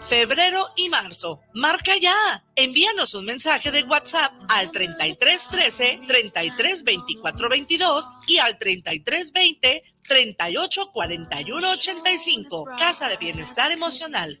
febrero y marzo. Marca ya. Envíanos un mensaje de WhatsApp al 33 13 33 24 22 y al 33 20 38 41 85. Casa de Bienestar Emocional.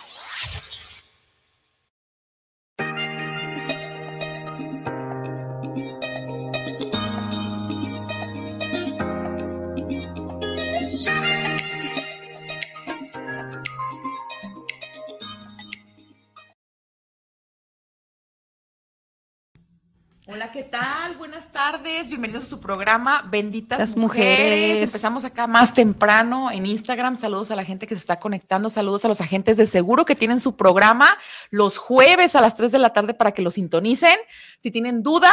Hola, ¿qué tal? Buenas tardes, bienvenidos a su programa Benditas mujeres. Empezamos acá más temprano en Instagram. Saludos a la gente que se está conectando, saludos a los agentes de seguro que tienen su programa los jueves a las 3 de la tarde para que lo sintonicen. Si tienen dudas,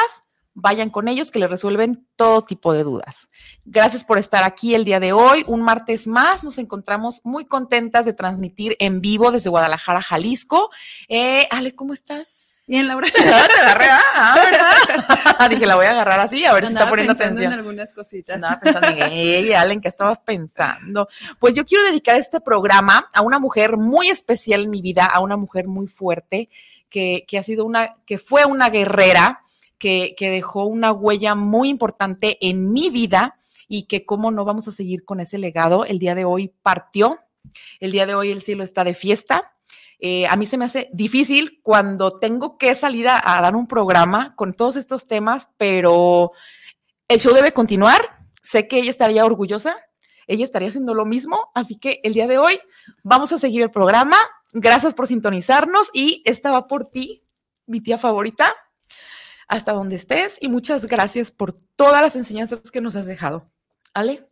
vayan con ellos que les resuelven todo tipo de dudas. Gracias por estar aquí el día de hoy. Un martes más nos encontramos muy contentas de transmitir en vivo desde Guadalajara, Jalisco. Eh, Ale, ¿cómo estás? Bien, Laura. te agarré, ah, ¿verdad? Dije, la voy a agarrar así, a ver si está poniendo atención. en algunas cositas. Andaba pensando en ella, Allen, ¿qué estabas pensando? Pues yo quiero dedicar este programa a una mujer muy especial en mi vida, a una mujer muy fuerte, que, que ha sido una, que fue una guerrera, que, que dejó una huella muy importante en mi vida y que cómo no vamos a seguir con ese legado. El día de hoy partió, el día de hoy el cielo está de fiesta eh, a mí se me hace difícil cuando tengo que salir a, dar un programa con todos estos temas, pero el show debe continuar. Sé que ella estaría orgullosa, ella estaría haciendo lo mismo, así que el día de hoy vamos a seguir el programa. Gracias por sintonizarnos y esta va por ti, mi tía favorita, hasta donde estés y muchas gracias por todas las enseñanzas que nos has dejado. Ale.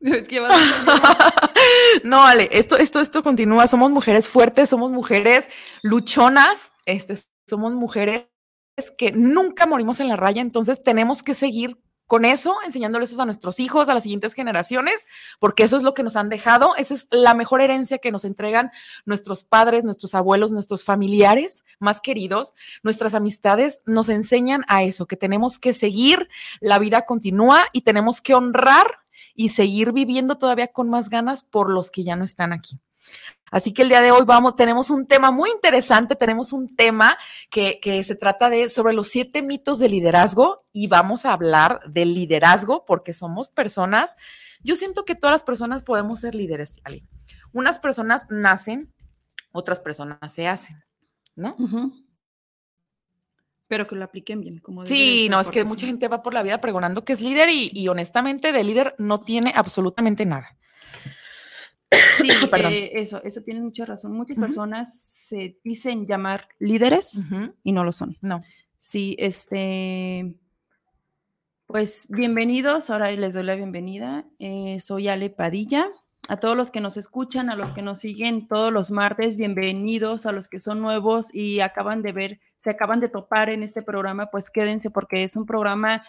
no, Ale, esto, esto, esto continúa. Somos mujeres fuertes, somos mujeres luchonas, este, somos mujeres que nunca morimos en la raya, entonces tenemos que seguir con eso, enseñándoles eso a nuestros hijos, a las siguientes generaciones, porque eso es lo que nos han dejado, esa es la mejor herencia que nos entregan nuestros padres, nuestros abuelos, nuestros familiares más queridos, nuestras amistades nos enseñan a eso, que tenemos que seguir, la vida continúa y tenemos que honrar y seguir viviendo todavía con más ganas por los que ya no están aquí. Así que el día de hoy vamos, tenemos un tema muy interesante, tenemos un tema que, que, se trata de sobre los siete mitos de liderazgo y vamos a hablar del liderazgo porque somos personas, yo siento que todas las personas podemos ser líderes, Ali. Unas personas nacen, otras personas se hacen, ¿no? Pero que lo apliquen bien. Como sí, no, es que mucha gente va por la vida pregonando que es líder y, honestamente de líder no tiene absolutamente nada. Sí, eh, eso, eso tiene mucha razón. Muchas personas se dicen llamar líderes y no lo son. No. Sí, este, pues bienvenidos, ahora les doy la bienvenida. Eh, soy Ale Padilla. A todos los que nos escuchan, a los que nos siguen todos los martes, bienvenidos, a los que son nuevos y acaban de ver, se acaban de topar en este programa, pues quédense porque es un programa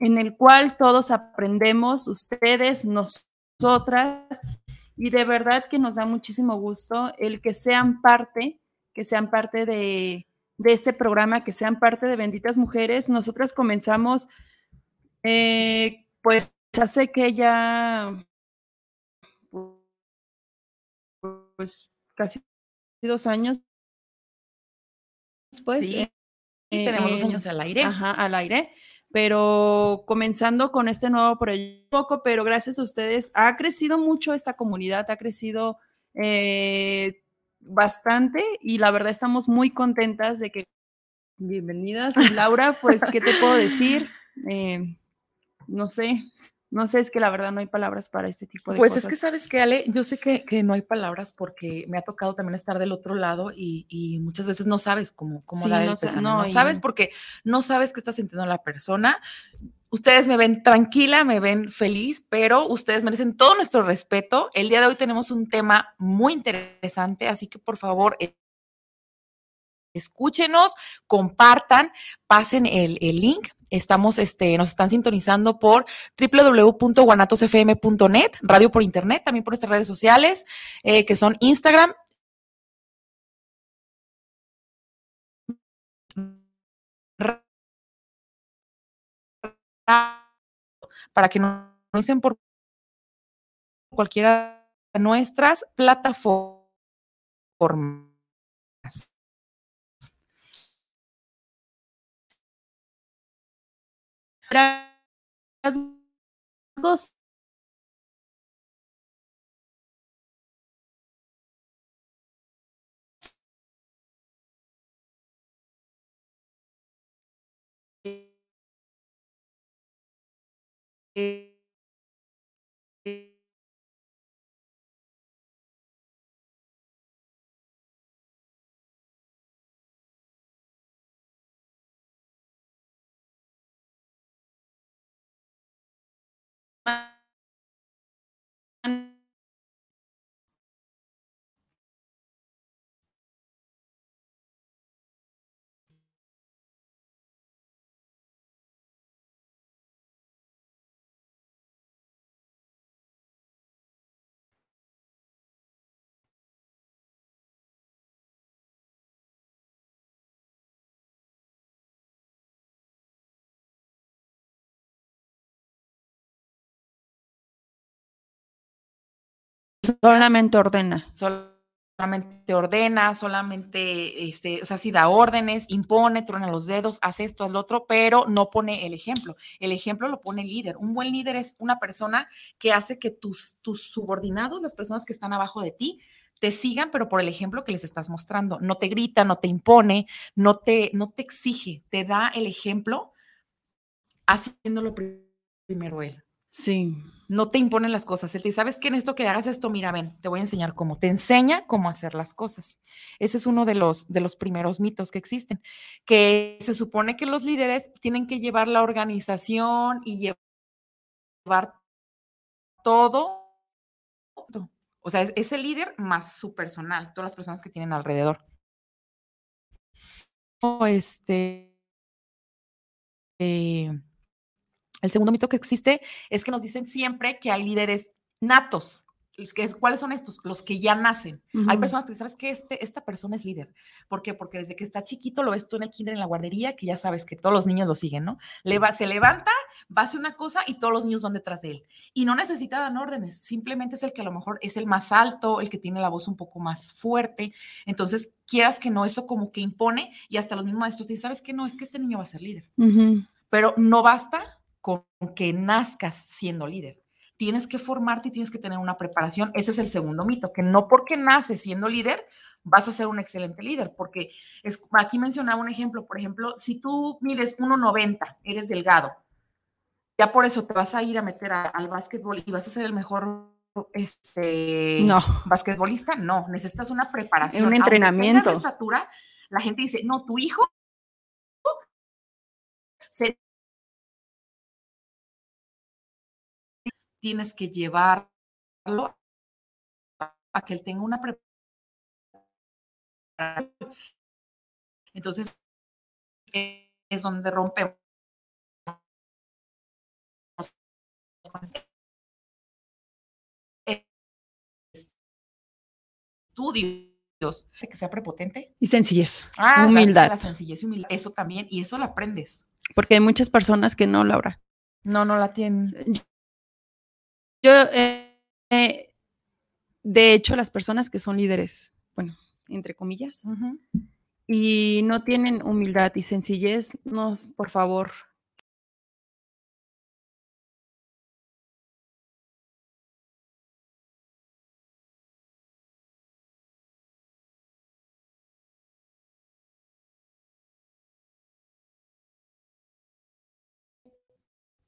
en el cual todos aprendemos, ustedes, nosotras, y de verdad que nos da muchísimo gusto el que sean parte, que sean parte de, este programa, que sean parte de Benditas Mujeres. Nosotras comenzamos, eh, pues hace que ya pues casi dos años después. Sí, y tenemos dos años al aire. Ajá, al aire. Pero comenzando con este nuevo proyecto, pero gracias a ustedes ha crecido mucho esta comunidad, ha crecido eh, bastante y la verdad estamos muy contentas de que bienvenidas. Laura, pues, ¿qué te puedo decir? Eh, no sé, no sé, es que la verdad no hay palabras para este tipo de cosas. Pues es que sabes que, Ale, yo sé que, que, no hay palabras porque me ha tocado también estar del otro lado y, y muchas veces no sabes cómo, cómo dar el no, no, sabes porque no sabes qué está sintiendo la persona. Ustedes me ven tranquila, me ven feliz, pero ustedes merecen todo nuestro respeto. El día de hoy tenemos un tema muy interesante, así que por favor, escúchenos, compartan, pasen el, el link. Estamos, este, nos están sintonizando por www.guanatosfm.net, radio por internet, también por nuestras redes sociales, eh, que son Instagram. Para que nos dicen por cualquiera de nuestras plataformas. Rasgos solamente ordena. Solamente ordena, solamente, este, o sea, sí da órdenes, impone, truena los dedos, hace esto, el otro, pero no pone el ejemplo. El ejemplo lo pone el líder. Un buen líder es una persona que hace que tus, tus subordinados, las personas que están abajo de ti, te sigan, pero por el ejemplo que les estás mostrando. No te grita, no te impone, no te, no te exige, te da el ejemplo haciéndolo primero él. Sí. No te imponen las cosas. Él te dice, ¿sabes qué? En esto que hagas esto, mira, ven, te voy a enseñar cómo. Te enseña cómo hacer las cosas. Ese es uno de los, de los primeros mitos que existen, que se supone que los líderes tienen que llevar la organización y llevar todo. O sea, es, el líder más su personal, todas las personas que tienen alrededor. Este. Eh, el segundo mito que existe es que nos dicen siempre que hay líderes natos. ¿Cuáles son estos? Los que ya nacen. Hay personas que sabes que este, esta persona es líder. ¿Por qué? Porque desde que está chiquito lo ves tú en el kinder, en la guardería, que ya sabes que todos los niños lo siguen, ¿no? Le va, se levanta, va a hacer una cosa y todos los niños van detrás de él. Y no necesita dar órdenes, simplemente es el que a lo mejor es el más alto, el que tiene la voz un poco más fuerte. Entonces, quieras que no, eso como que impone y hasta los mismos maestros dicen, ¿sabes qué? No, es que este niño va a ser líder. Pero no basta con que nazcas siendo líder. Tienes que formarte y tienes que tener una preparación. Ese es el segundo mito, que no porque naces siendo líder vas a ser un excelente líder, porque es, aquí mencionaba un ejemplo, por ejemplo, si tú mides 1,90, eres delgado, ya por eso te vas a ir a meter al básquetbol y vas a ser el mejor este, no. basquetbolista, no, necesitas una preparación. Un entrenamiento. De estatura, la gente dice, no, tu hijo se tienes que llevarlo a que él tenga una preparación. Entonces, es donde rompemos estudios que sea prepotente y sencillez, ah, humildad. La sencillez y humildad, eso también, y eso lo aprendes. Porque hay muchas personas que no, Laura. No, no la tienen. Yo, eh, eh, de hecho, las personas que son líderes, bueno, entre comillas, y no tienen humildad y sencillez, no, por favor,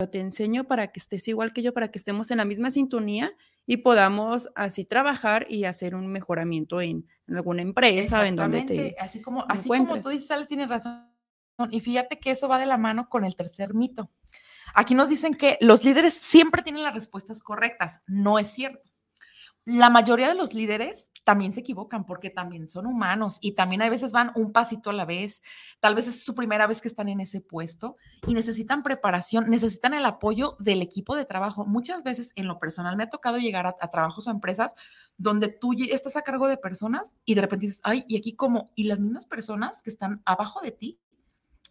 te enseño para que estés igual que yo, para que estemos en la misma sintonía y podamos así trabajar y hacer un mejoramiento en, alguna empresa, en donde te así como así como tú dices, Ale, tienes razón. Y fíjate que eso va de la mano con el tercer mito. Aquí nos dicen que los líderes siempre tienen las respuestas correctas. No es cierto. La mayoría de los líderes también se equivocan porque también son humanos y también a veces van un pasito a la vez. Tal vez es su primera vez que están en ese puesto y necesitan preparación, necesitan el apoyo del equipo de trabajo. Muchas veces en lo personal me ha tocado llegar a, trabajos o empresas donde tú estás a cargo de personas y de repente dices, ay, y aquí como, y las mismas personas que están abajo de ti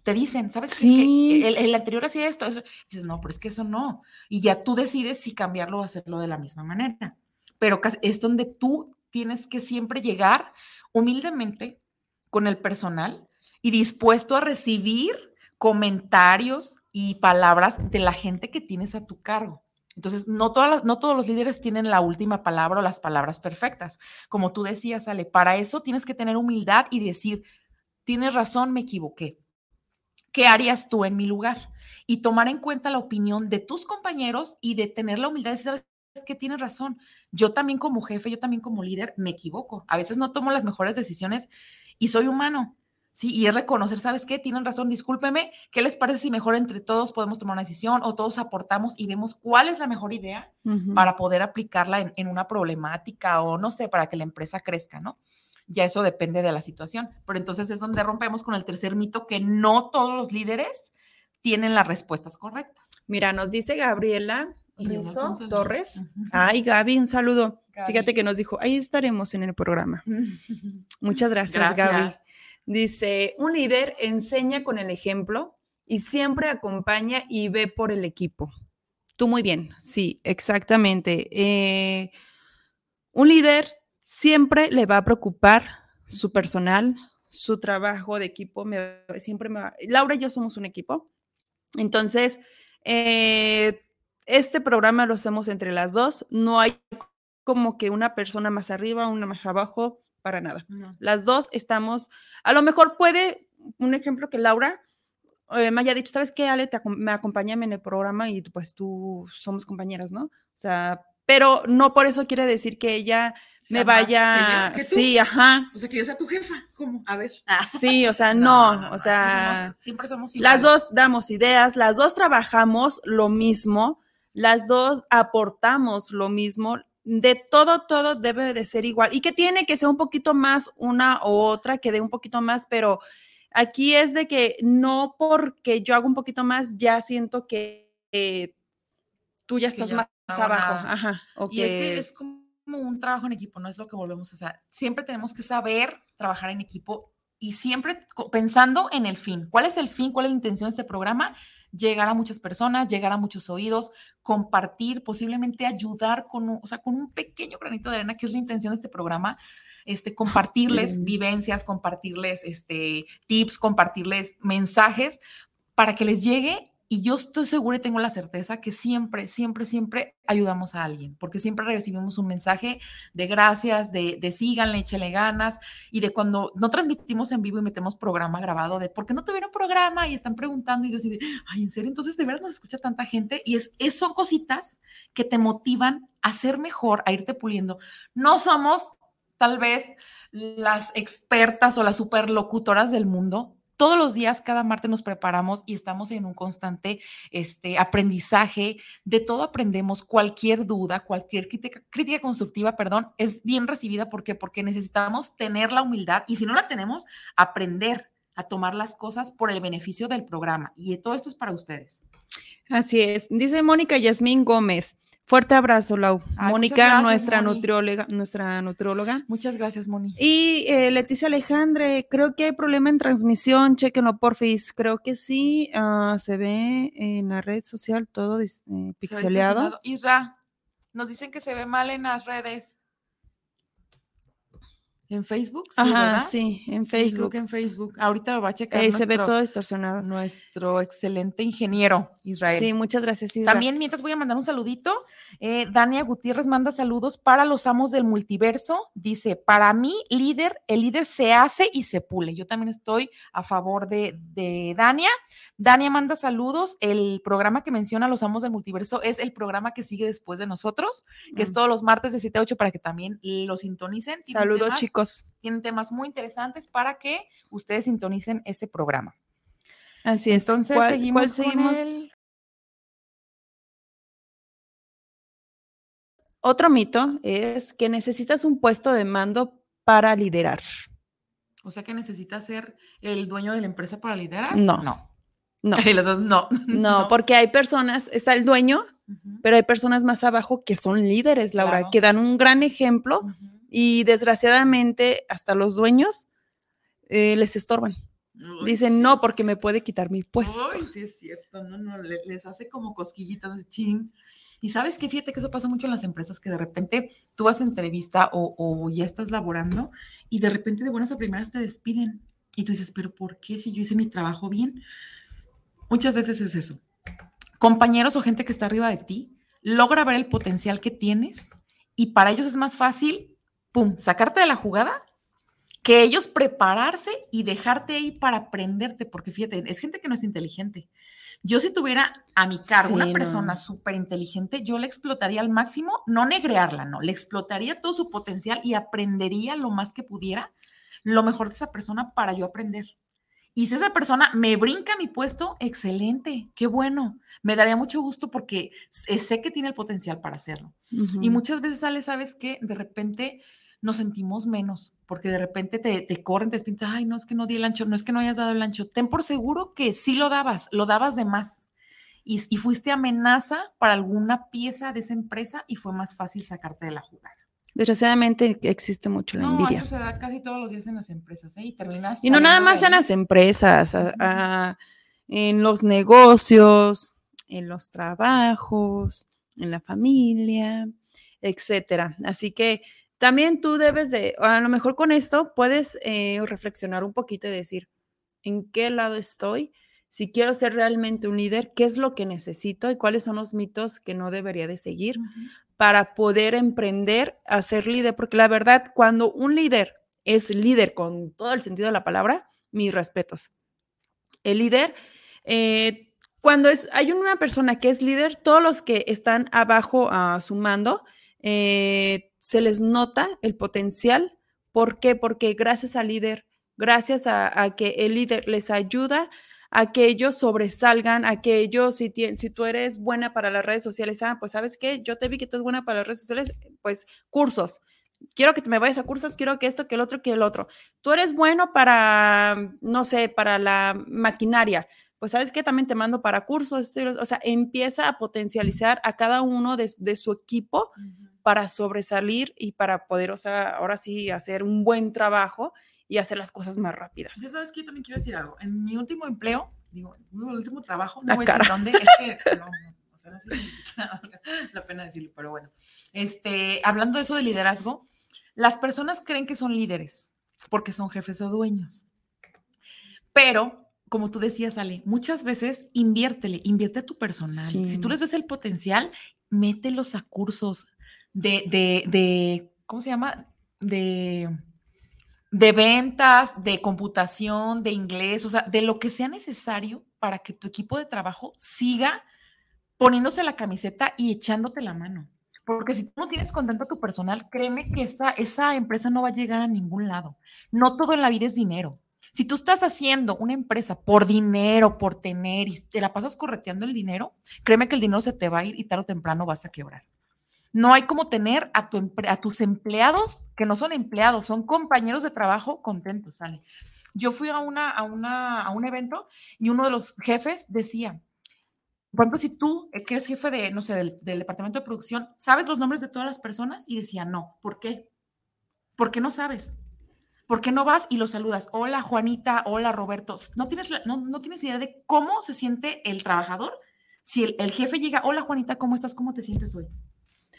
te dicen, ¿sabes? Sí. Es que el, anterior hacía esto. dices, no, pero es que eso no. Y ya tú decides si cambiarlo o hacerlo de la misma manera pero es donde tú tienes que siempre llegar humildemente con el personal y dispuesto a recibir comentarios y palabras de la gente que tienes a tu cargo. Entonces, no, todas no todos los líderes tienen la última palabra o las palabras perfectas. Como tú decías, Ale, para eso tienes que tener humildad y decir, tienes razón, me equivoqué. ¿Qué harías tú en mi lugar? Y tomar en cuenta la opinión de tus compañeros y de tener la humildad de decir, es que tienes razón. Yo también como jefe, yo también como líder me equivoco. A veces no tomo las mejores decisiones y soy humano. Sí, y es reconocer, ¿sabes qué? Tienen razón, discúlpeme. ¿Qué les parece si mejor entre todos podemos tomar una decisión o todos aportamos y vemos cuál es la mejor idea para poder aplicarla en, en, una problemática o no sé, para que la empresa crezca, ¿no? Ya eso depende de la situación. Pero entonces es donde rompemos con el tercer mito que no todos los líderes tienen las respuestas correctas. Mira, nos dice Gabriela Torres. Ay, Gaby, un saludo. Fíjate que nos dijo, ahí estaremos en el programa. Muchas gracias, Gaby. Dice, un líder enseña con el ejemplo y siempre acompaña y ve por el equipo. Tú muy bien, sí, exactamente. Eh, un líder siempre le va a preocupar su personal, su trabajo de equipo. siempre me Laura y yo somos un equipo. Entonces, eh, este programa lo hacemos entre las dos, no hay como que una persona más arriba, una más abajo, para nada. Las dos estamos, a lo mejor puede, un ejemplo que Laura eh, me haya dicho, ¿sabes qué, Ale? me acompaña en el programa y pues tú somos compañeras, ¿no? O sea, pero no por eso quiere decir que ella me vaya. Sí, ajá. O sea, que yo sea tu jefa. ¿Cómo? A ver. Sí, o sea, no, o sea. siempre somos iguales. Las dos damos ideas, las dos trabajamos lo mismo las dos aportamos lo mismo, de todo, todo debe de ser igual y que tiene que ser un poquito más una u otra, que dé un poquito más, pero aquí es de que no porque yo hago un poquito más, ya siento que tú ya estás más abajo. Ajá, Y es que es como un trabajo en equipo, no es lo que volvemos a hacer. Siempre tenemos que saber trabajar en equipo y siempre pensando en el fin. ¿Cuál es el fin? ¿Cuál es la intención de este programa? Llegar a muchas personas, llegar a muchos oídos, compartir, posiblemente ayudar con un, o sea, con un pequeño granito de arena, que es la intención de este programa, este, compartirles vivencias, compartirles este, tips, compartirles mensajes para que les llegue y yo estoy segura y tengo la certeza que siempre, siempre, siempre ayudamos a alguien, porque siempre recibimos un mensaje de gracias, de, de síganle, échale ganas, y de cuando no transmitimos en vivo y metemos programa grabado, de por qué no tuvieron programa y están preguntando y yo así ay, en serio, entonces de verdad nos escucha tanta gente y es, es, son cositas que te motivan a ser mejor, a irte puliendo. No somos tal vez las expertas o las superlocutoras del mundo, todos los días, cada martes nos preparamos y estamos en un constante este, aprendizaje. De todo aprendemos. Cualquier duda, cualquier crítica, crítica constructiva, perdón, es bien recibida. ¿Por qué? Porque necesitamos tener la humildad y si no la tenemos, aprender a tomar las cosas por el beneficio del programa. Y todo esto es para ustedes. Así es. Dice Mónica Yasmín Gómez. Fuerte abrazo, Lau. Mónica, nuestra nutrióloga, nuestra nutrióloga. Muchas gracias, Moni. Y eh, Leticia Alejandre, creo que hay problema en transmisión, chequenlo porfis. Creo que sí, ah, se ve en la red social todo eh, pixeleado. Isra, nos dicen que se ve mal en las redes. ¿En Facebook? Sí, Ajá, sí, en Facebook. creo que en Facebook. Ahorita lo va a checar. se ve todo distorsionado. Nuestro excelente ingeniero, Israel. Sí, muchas gracias, Israel. También, mientras voy a mandar un saludito, eh, Dania Gutiérrez manda saludos para los amos del multiverso. Dice, para mí, líder, el líder se hace y se pule. Yo también estoy a favor de, de Dania. Dania manda saludos. El programa que menciona los amos del multiverso es el programa que sigue después de nosotros, que es mm. todos los martes de 7 a 8 para que también lo sintonicen. Saludos, chicos tienen temas muy interesantes para que ustedes sintonicen ese programa. Así es. Entonces, seguimos, seguimos? Otro mito es que necesitas un puesto de mando para liderar. O sea que necesitas ser el dueño de la empresa para liderar. No. No. No. Dos, no. No, porque hay personas, está el dueño, pero hay personas más abajo que son líderes, Laura, Claro. que dan un gran ejemplo. Y desgraciadamente hasta los dueños eh, les estorban. Uy, Dicen, no, porque me puede quitar mi puesto. Sí es cierto, no, no, le- les hace como cosquillitas de chin. Y sabes qué, fíjate que eso pasa mucho en las empresas, que de repente tú vas a entrevista o, o ya estás laborando y de repente de buenas a primeras te despiden. Y tú dices, pero ¿por qué si yo hice mi trabajo bien? Muchas veces es eso. Compañeros o gente que está arriba de ti logra ver el potencial que tienes y para ellos es más fácil, pum, sacarte de la jugada que ellos prepararse y dejarte ahí para aprenderte, porque fíjate, es gente que no es inteligente. Yo si tuviera a mi cargo Sí, una no. persona súper inteligente, yo la explotaría al máximo, no negrearla, no, le explotaría todo su potencial y aprendería lo más que pudiera, lo mejor de esa persona para yo aprender. Y si esa persona me brinca mi puesto, excelente, qué bueno. Me daría mucho gusto porque sé que tiene el potencial para hacerlo. Y muchas veces sale, ¿sabes qué? De repente nos sentimos menos, porque de repente te, te corren, te despintan, ay, no es que no di el ancho, no es que no hayas dado el ancho. Ten por seguro que sí lo dabas, lo dabas de más. Y, y fuiste amenaza para alguna pieza de esa empresa y fue más fácil sacarte de la jugada. Desgraciadamente existe mucho la No, envidia. eso se da casi todos los días en las empresas, ¿eh? Y terminas. Y no nada más en las empresas, a- a- en los negocios, en los trabajos, en la familia, etcétera. Así que también tú debes de, a lo mejor con esto puedes eh, reflexionar un poquito y decir, ¿en qué lado estoy? Si quiero ser realmente un líder, ¿qué es lo que necesito y cuáles son los mitos que no debería de seguir? Para poder emprender a ser líder, porque la verdad, cuando un líder es líder con todo el sentido de la palabra, mis respetos. El líder, eh, cuando es, hay una persona que es líder, todos los que están abajo a su mando, eh, se les nota el potencial. ¿Por qué? Porque gracias al líder, gracias a, que el líder les ayuda a que ellos sobresalgan, a que ellos, si, si tú eres buena para las redes sociales, ah, pues sabes qué, yo te vi que tú eres buena para las redes sociales, pues cursos. Quiero que me vayas a cursos, quiero que esto, que el otro, que el otro. Tú eres bueno para, no sé, para la maquinaria. Pues sabes que también te mando para cursos, esto y o sea, empieza a potencializar a cada uno de, de su equipo para sobresalir y para poder, o sea, ahora sí hacer un buen trabajo y hacer las cosas más rápidas. Ya sabes que yo también quiero decir algo. En mi último empleo, digo, mi último trabajo, no La voy a decir dónde, es que no, no, o sea, no sé si la pena decirlo, pero bueno. Este, hablando de eso de liderazgo, las personas creen que son líderes porque son jefes o dueños. Pero, como tú decías, Ale, muchas veces inviértele, invierte a tu personal. Sí. Si tú les ves el potencial, mételos a cursos de, de, de ¿cómo se llama? De de ventas, de computación, de inglés, o sea, de lo que sea necesario para que tu equipo de trabajo siga poniéndose la camiseta y echándote la mano. Porque si tú no tienes contento a tu personal, créeme que esa, esa empresa no va a llegar a ningún lado. No todo en la vida es dinero. Si tú estás haciendo una empresa por dinero, por tener y te la pasas correteando el dinero, créeme que el dinero se te va a ir y tarde o temprano vas a quebrar. No hay como tener a, tu a tus empleados, que no son empleados, son compañeros de trabajo contentos, ¿sale? Yo fui a, una, a, una, a un evento y uno de los jefes decía, por ejemplo, si tú, eh, que eres jefe de, no sé, del, departamento de producción, ¿sabes los nombres de todas las personas? Y decía, no, ¿por qué? ¿Por qué no sabes? ¿Por qué no vas y los saludas? Hola, Juanita, hola, Roberto. No tienes, no, no tienes idea de cómo se siente el trabajador si el, el jefe llega, hola, Juanita, ¿cómo estás? ¿Cómo te sientes hoy?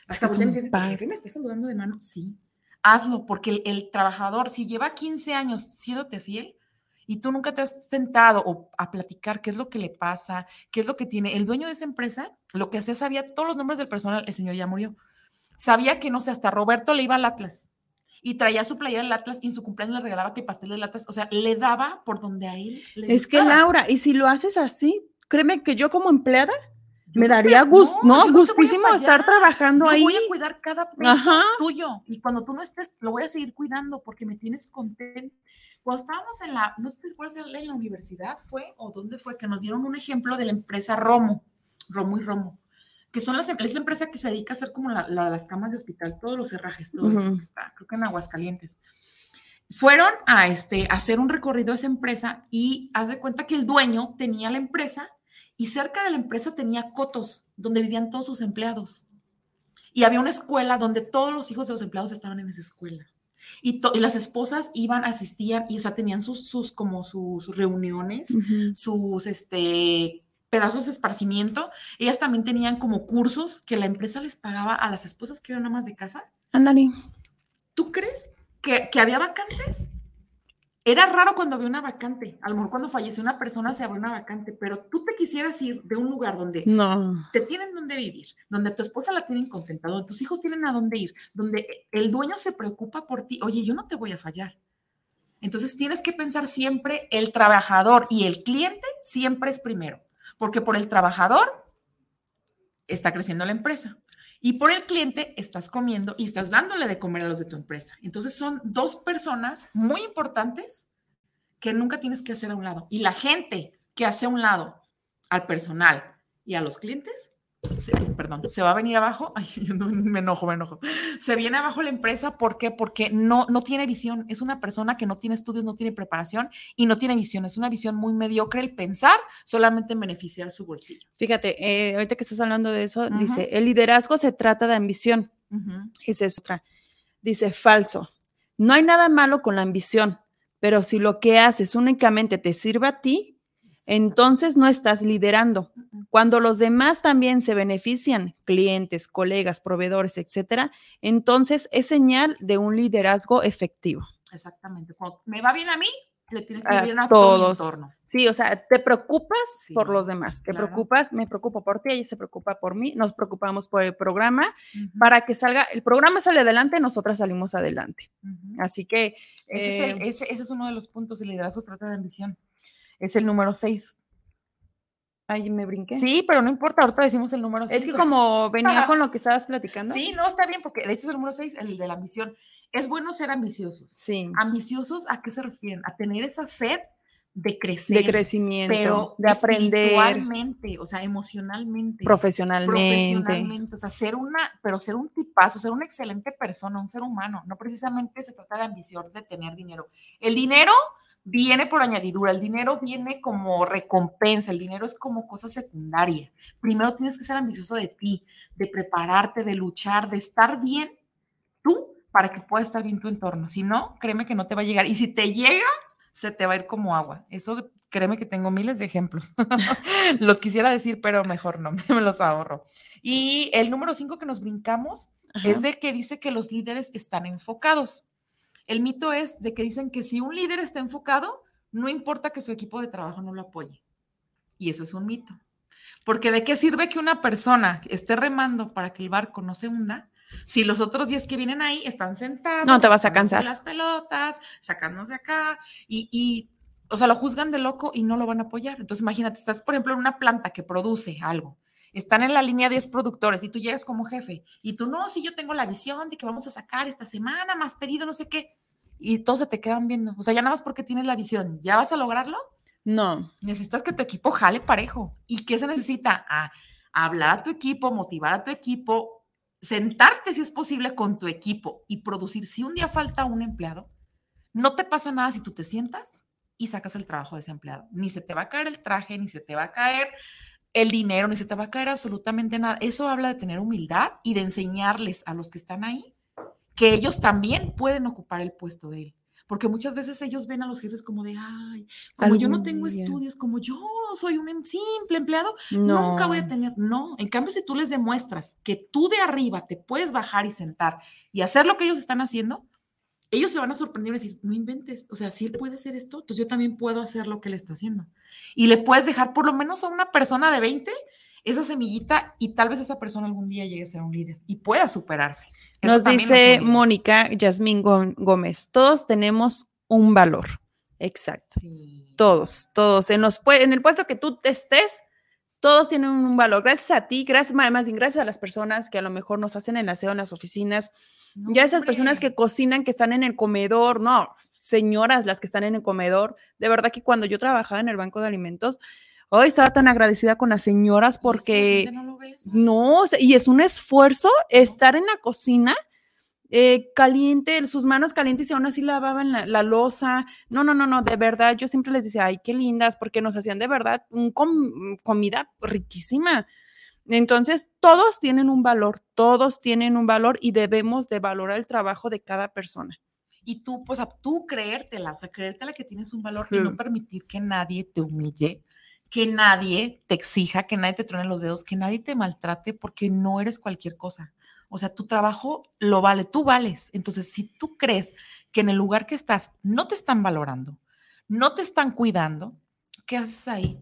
Hasta Es y un dicen, par- ¿el jefe me está saludando de mano? Sí. Hazlo, porque el, el trabajador, si lleva 15 años siéndote fiel y tú nunca te has sentado o a platicar qué es lo que le pasa, qué es lo que tiene, el dueño de esa empresa, lo que hacía, sabía todos los nombres del personal, el señor ya murió. Sabía que, no sé, hasta Roberto le iba al Atlas y traía su playera del Atlas y en su cumpleaños le regalaba que pastel del Atlas, o sea, le daba por donde a él le Es que. Laura, y si lo haces así, créeme que yo como empleada me daría gusto, no, gustísimo estar trabajando Yo ahí. voy a cuidar cada peso Ajá. tuyo y cuando tú no estés, lo voy a seguir cuidando porque me tienes contento. Cuando estábamos en la, no sé si recuerdas en la universidad fue o dónde fue que nos dieron un ejemplo de la empresa Romo, Romo y Romo, que son las, es la empresa que se dedica a hacer como la, la- las camas de hospital, todos los herrajes, todo eso Ujú. que está, creo que en Aguascalientes. Fueron a, este, a hacer un recorrido a esa empresa y haz de cuenta que el dueño tenía la empresa y cerca de la empresa tenía cotos donde vivían todos sus empleados. Y había una escuela donde todos los hijos de los empleados estaban en esa escuela. Y, y las esposas iban, asistían, y o sea, tenían sus, sus como sus, reuniones, sus este, pedazos de esparcimiento. Ellas también tenían como cursos que la empresa les pagaba a las esposas que eran amas de casa. Ándale. ¿Tú crees que, que había vacantes? Era raro cuando había una vacante. A lo mejor cuando falleció una persona se abrió una vacante, pero tú te quisieras ir de un lugar donde No. te tienen donde vivir, donde a tu esposa la tienen contenta, donde tus hijos tienen a dónde ir, donde el dueño se preocupa por ti. Oye, yo no te voy a fallar. Entonces tienes que pensar siempre el trabajador y el cliente siempre es primero, porque por el trabajador está creciendo la empresa y por el cliente estás comiendo y estás dándole de comer a los de tu empresa. Entonces son dos personas muy importantes que nunca tienes que hacer a un lado. Y la gente que hace a un lado al personal y a los clientes, se- perdón, se va a venir abajo. Ay, yo no- me enojo, me enojo. Se viene abajo la empresa, ¿por qué? Porque no, no tiene visión. Es una persona que no tiene estudios, no tiene preparación y no tiene visión. Es una visión muy mediocre el pensar solamente en beneficiar su bolsillo. Fíjate, eh, ahorita que estás hablando de eso, dice, el liderazgo se trata de ambición. Esa es otra. Dice, falso. No hay nada malo con la ambición, pero si lo que haces únicamente te sirve a ti, entonces no estás liderando. Cuando los demás también se benefician, clientes, colegas, proveedores, etcétera, entonces es señal de un liderazgo efectivo. Exactamente. Cuando me va bien a mí, le tiene que ir A bien a todo mi todos. entorno. Sí, o sea, te preocupas Sí, por los demás, te claro. preocupas, me preocupo por ti, ella se preocupa por mí, nos preocupamos por el programa, para que salga, el programa sale adelante, nosotras salimos adelante. Así que Ese, es el- eh, ese- ese es uno de los puntos. El liderazgo trata de ambición. Es el número 6. Ay, me brinqué. Sí, pero no importa, ahorita decimos el número Es que como venía con lo que estabas platicando. Sí, no, está bien, porque de hecho es el número 6, el de la ambición. Es bueno ser ambiciosos. Sí. ¿Ambiciosos a qué se refieren? A tener esa sed de crecer. De crecimiento, pero de aprender o sea, emocionalmente. profesionalmente. profesionalmente, o sea, ser una, pero ser un tipazo, ser una excelente persona, un ser humano, no precisamente se trata de ambición de tener dinero. El dinero viene por añadidura, el dinero viene como recompensa, el dinero es como cosa secundaria. Primero tienes que ser ambicioso de ti, de prepararte, de luchar, de estar bien tú para que pueda estar bien tu entorno. Si no, créeme que no te va a llegar. Y si te llega, se te va a ir como agua. Eso créeme que tengo miles de ejemplos. los quisiera decir, pero mejor no, me los ahorro. Y el número cinco que nos brincamos Ajá. es de que dice que los líderes están enfocados. El mito es de que dicen que si un líder está enfocado, no importa que su equipo de trabajo no lo apoye. Y eso es un mito. Porque de qué sirve que una persona esté remando para que el barco no se hunda si los otros 10 que vienen ahí están sentados. No te vas a cansar. Las pelotas, sacándose acá y, y, o sea, lo juzgan de loco y no lo van a apoyar. Entonces, imagínate, estás, por ejemplo, en una planta que produce algo. Están en la línea 10 productores y tú llegas como jefe y tú, no, sí, yo tengo la visión de que vamos a sacar esta semana más pedido, no sé qué. Y todos se te quedan viendo. O sea, ya nada más porque tienes la visión, ¿ya vas a lograrlo? No. necesitas que tu equipo jale parejo. ¿Y qué se necesita? A, hablar a tu equipo, motivar a tu equipo, sentarte si es posible con tu equipo y producir. Si un día falta un empleado, no te pasa nada si tú te sientas y sacas el trabajo de ese empleado. Ni se te va a caer el traje, ni se te va a caer el dinero, ni se te va a caer absolutamente nada. Eso habla de tener humildad y de enseñarles a los que están ahí que ellos también pueden ocupar el puesto de él. Porque muchas veces ellos ven a los jefes como de, ay, como yo no tengo día". estudios, como yo soy un em- simple empleado, No. nunca voy a tener, no. En cambio, si tú les demuestras que tú de arriba te puedes bajar y sentar y hacer lo que ellos están haciendo, ellos se van a sorprender y decir, no inventes, o sea, si él puede hacer esto, entonces yo también puedo hacer lo que él está haciendo. Y le puedes dejar por lo menos a una persona de 20 esa semillita y tal vez esa persona algún día llegue a ser un líder y pueda superarse. Eso Nos dice. Mónica Yasmín Gó- Gómez, todos tenemos un valor. Exacto. Sí. Todos, todos. En, los, pue- en el puesto que tú estés, todos tienen un valor. Gracias a ti, gracias, más bien gracias a las personas que a lo mejor nos hacen el aseo en las oficinas, No, ya esas personas que cocinan, que están en el comedor, no, señoras las que están en el comedor. De verdad que cuando yo trabajaba en el banco de alimentos, Hoy estaba tan agradecida con las señoras porque no, y es un esfuerzo estar en la cocina eh, caliente, sus manos calientes y aún así lavaban la, la, losa. No, no, no, no, de verdad, yo siempre les decía, ay, qué lindas, porque nos hacían de verdad un comida riquísima. Entonces, todos tienen un valor, todos tienen un valor y debemos de valorar el trabajo de cada persona. Y tú, pues, tú creértela, o sea, creértela que tienes un valor y no permitir que nadie te humille, que nadie te exija, que nadie te truene los dedos, que nadie te maltrate porque no eres cualquier cosa. O sea, tu trabajo lo vale, tú vales. Entonces, si tú crees que en el lugar que estás no te están valorando, no te están cuidando, ¿qué haces ahí?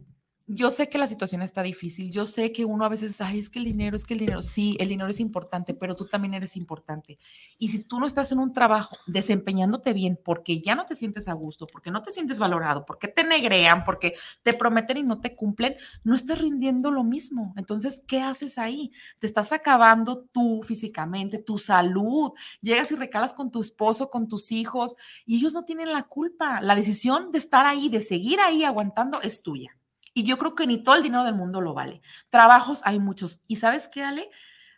Yo sé que la situación está difícil, yo sé que uno a veces, ay, es que el dinero, es que el dinero, sí, el dinero es importante, pero tú también eres importante. Y si tú no estás en un trabajo desempeñándote bien porque ya no te sientes a gusto, porque no te sientes valorado, porque te negrean, porque te prometen y no te cumplen, no estás rindiendo lo mismo. Entonces, ¿qué haces ahí? Te estás acabando tú físicamente, tu salud. Llegas y recalas con tu esposo, con tus hijos, y ellos no tienen la culpa. La decisión de estar ahí, de seguir ahí aguantando, es tuya. Y yo creo que ni todo el dinero del mundo lo vale. Trabajos hay muchos. ¿Y sabes qué, Ale?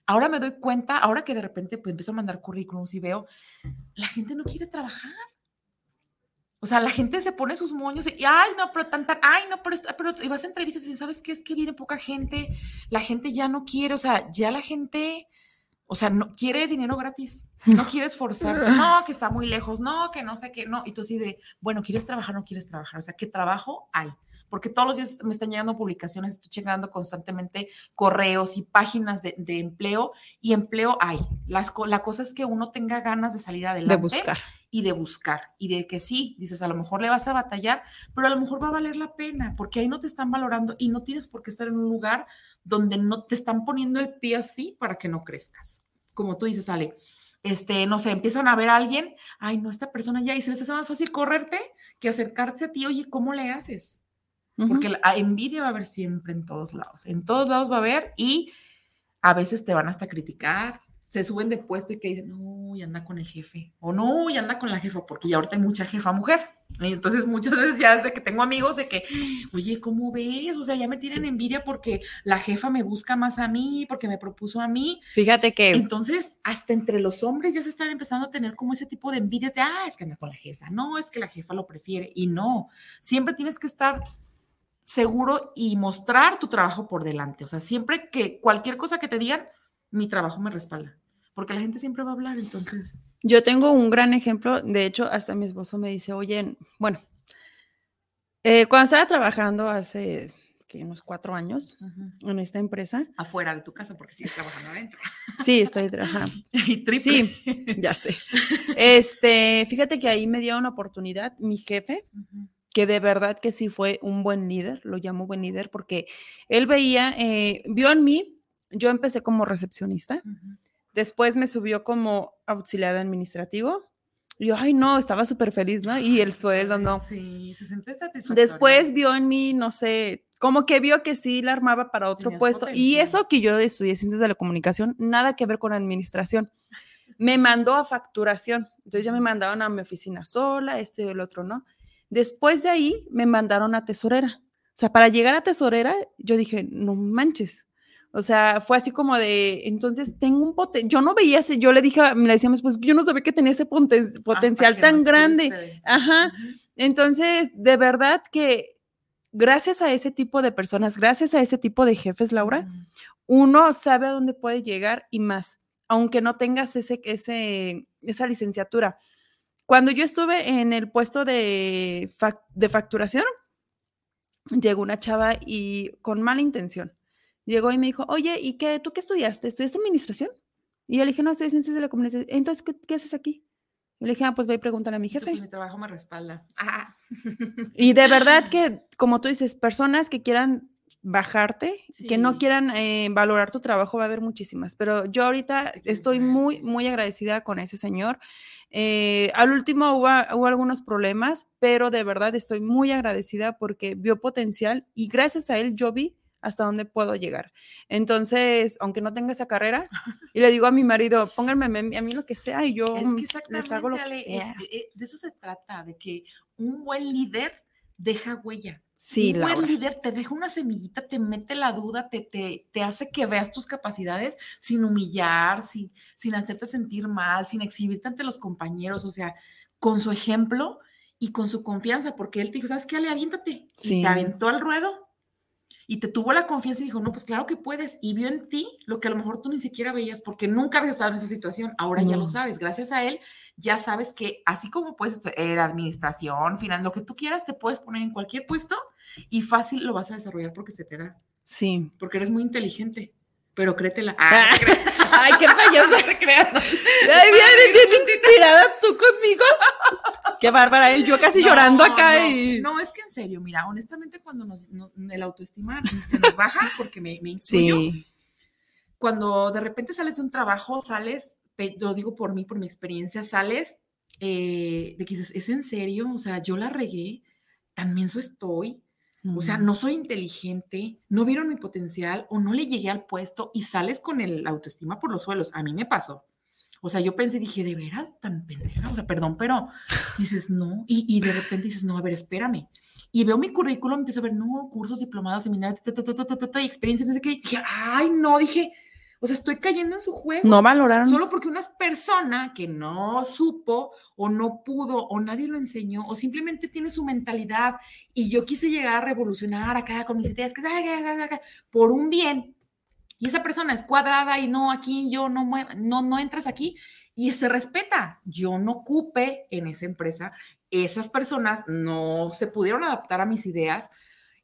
Ahora me doy cuenta, ahora que de repente pues, empiezo a mandar currículums y veo, la gente no quiere trabajar. O sea, la gente se pone sus moños y, ay, no, pero tan, ay, no, pero, pero y vas a entrevistas y sabes qué es que viene poca gente, la gente ya no quiere, o sea, ya la gente, o sea, no quiere dinero gratis, no quiere esforzarse, no, que está muy lejos, no, que no sé qué, no, y tú así de, bueno, ¿quieres trabajar no quieres trabajar? O sea, ¿qué trabajo hay? Porque todos los días me están llegando publicaciones, estoy llegando constantemente correos y páginas de, empleo y empleo hay. Las, la cosa es que uno tenga ganas de salir adelante. De buscar. Y de buscar. Y de que sí, dices, a lo mejor le vas a batallar, pero a lo mejor va a valer la pena, porque ahí no te están valorando y no tienes por qué estar en un lugar donde no te están poniendo el pie así para que no crezcas. Como tú dices, Ale, este, no sé, empiezan a ver a alguien, ay, no, esta persona ya, y se les hace más fácil correrte que acercarse a ti, oye, ¿cómo le haces? Porque la envidia va a haber siempre en todos lados, en todos lados va a haber y a veces te van hasta criticar, se suben de puesto y que dicen, no, y anda con el jefe, o no, y anda con la jefa, porque ya ahorita hay mucha jefa mujer. Y entonces muchas veces ya desde que tengo amigos de que, oye, ¿cómo ves? O sea, ya me tienen envidia porque la jefa me busca más a mí, porque me propuso a mí. Fíjate que... Entonces, hasta entre los hombres ya se están empezando a tener como ese tipo de envidias de, ah, es que anda con la jefa, no, es que la jefa lo prefiere. Y no, siempre tienes que estar seguro y mostrar tu trabajo por delante. O sea, siempre que cualquier cosa que te digan, mi trabajo me respalda, porque la gente siempre va a hablar, entonces. Yo tengo un gran ejemplo, de hecho, hasta mi esposo me dice, oye, bueno, eh, cuando estaba trabajando hace unos cuatro años en esta empresa. Afuera de tu casa, porque sigues trabajando adentro. Sí, estoy trabajando. y Sí, ya sé. Este, fíjate que ahí me dio una oportunidad mi jefe que de verdad que sí fue un buen líder, lo llamo buen líder, porque él veía, eh, vio en mí, yo empecé como recepcionista, después me subió como auxiliar administrativo, y yo, ay, no, estaba súper feliz, ¿no? Y el sueldo, no. Sí, se siente satisfactorio. Después vio en mí, no sé, como que vio que sí la armaba para otro puesto. Y eso que yo estudié ciencias de la comunicación, nada que ver con administración. Me mandó a facturación. Entonces ya me mandaron a mi oficina sola, este y el otro, ¿no? Después de ahí me mandaron a tesorera. O sea, para llegar a tesorera, yo dije, no manches. O sea, fue así como de, entonces tengo un potencial, yo no veía ese, yo le dije, me le decíamos, pues yo no sabía que tenía ese potencial tan grande. Ajá. Entonces, de verdad que gracias a ese tipo de personas, gracias a ese tipo de jefes, Laura, uno sabe a dónde puede llegar y más, aunque no tengas ese, ese, esa licenciatura. Cuando yo estuve en el puesto de, de facturación, llegó una chava y con mala intención. Llegó y me dijo, oye, ¿y qué? ¿Tú qué estudiaste? ¿Estudiaste administración? Y yo le dije, no, estoy ciencias de la comunicación. Entonces, ¿qué, haces aquí? Y le dije, ah, pues voy a preguntar a mi jefe. mi trabajo me respalda. Ah. Y de verdad que, como tú dices, personas que quieran bajarte, que no quieran eh, valorar tu trabajo, va a haber muchísimas. Pero yo ahorita estoy muy, muy agradecida con ese señor. Eh, al último hubo, algunos problemas, pero de verdad estoy muy agradecida porque vio potencial y gracias a él yo vi hasta dónde puedo llegar. Entonces, aunque no tenga esa carrera, y le digo a mi marido, pónganme a mí lo que sea y yo les hago lo que sea. de eso se trata, de que un buen líder deja huella Sí, un buen líder te deja una semillita, te mete la duda, te, te, te hace que veas tus capacidades sin humillar, sin, sin hacerte sentir mal, sin exhibirte ante los compañeros, o sea, con su ejemplo y con su confianza, porque él te dijo, ¿sabes qué, Ale? Aviéntate. Y Sí. te aventó al ruedo y te tuvo la confianza y dijo, no, pues claro que puedes. Y vio en ti lo que a lo mejor tú ni siquiera veías porque nunca habías estado en esa situación. Ahora ya No. lo sabes. Gracias a él, ya sabes que así como puedes estudiar administración, final, lo que tú quieras, te puedes poner en cualquier puesto y fácil lo vas a desarrollar porque se te da. Sí. Porque eres muy inteligente. Pero créetela. Ah, no te creas. Ay, qué payaso. No te creas. Ay, bien, bien inspirada tú conmigo. Qué bárbara, ¿eh? yo casi No, llorando acá no, y. No, es que en serio, mira, honestamente cuando nos, no- el autoestima se nos baja, porque me, me incluyo, Sí, cuando de repente sales de un trabajo, sales, lo digo por mí, por mi experiencia, sales eh, de que dices, ¿es en serio? O sea, yo la regué, tan menso estoy, o sea, no soy inteligente, no vieron mi potencial o no le llegué al puesto y sales con el autoestima por los suelos. A mí me pasó. O sea, yo pensé, dije, ¿de veras tan pendeja? O sea, perdón, pero dices, no. Y, y de repente dices, no, a ver, espérame. Y veo mi currículum, empiezo a ver, no, cursos, diplomados, seminarios, ta, ta, ta, ta, ta, ta, ta, y experiencias, qué. y Dije, ay, no, dije, o sea, estoy cayendo en su juego. No valoraron. Solo porque una persona que no supo o no pudo o nadie lo enseñó o simplemente tiene su mentalidad y yo quise llegar a revolucionar acá con mis ideas que, por un bien y esa persona es cuadrada y no aquí yo no no no entras aquí y se respeta. Yo no ocupe en esa empresa, esas personas no se pudieron adaptar a mis ideas